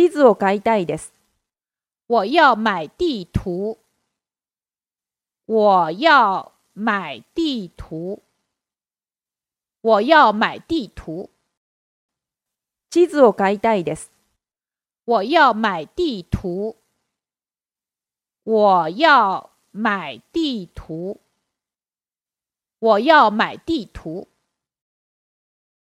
地图我买地图，我要买地图，我要买地图。地图我买地图，我要买地图，我要买地图。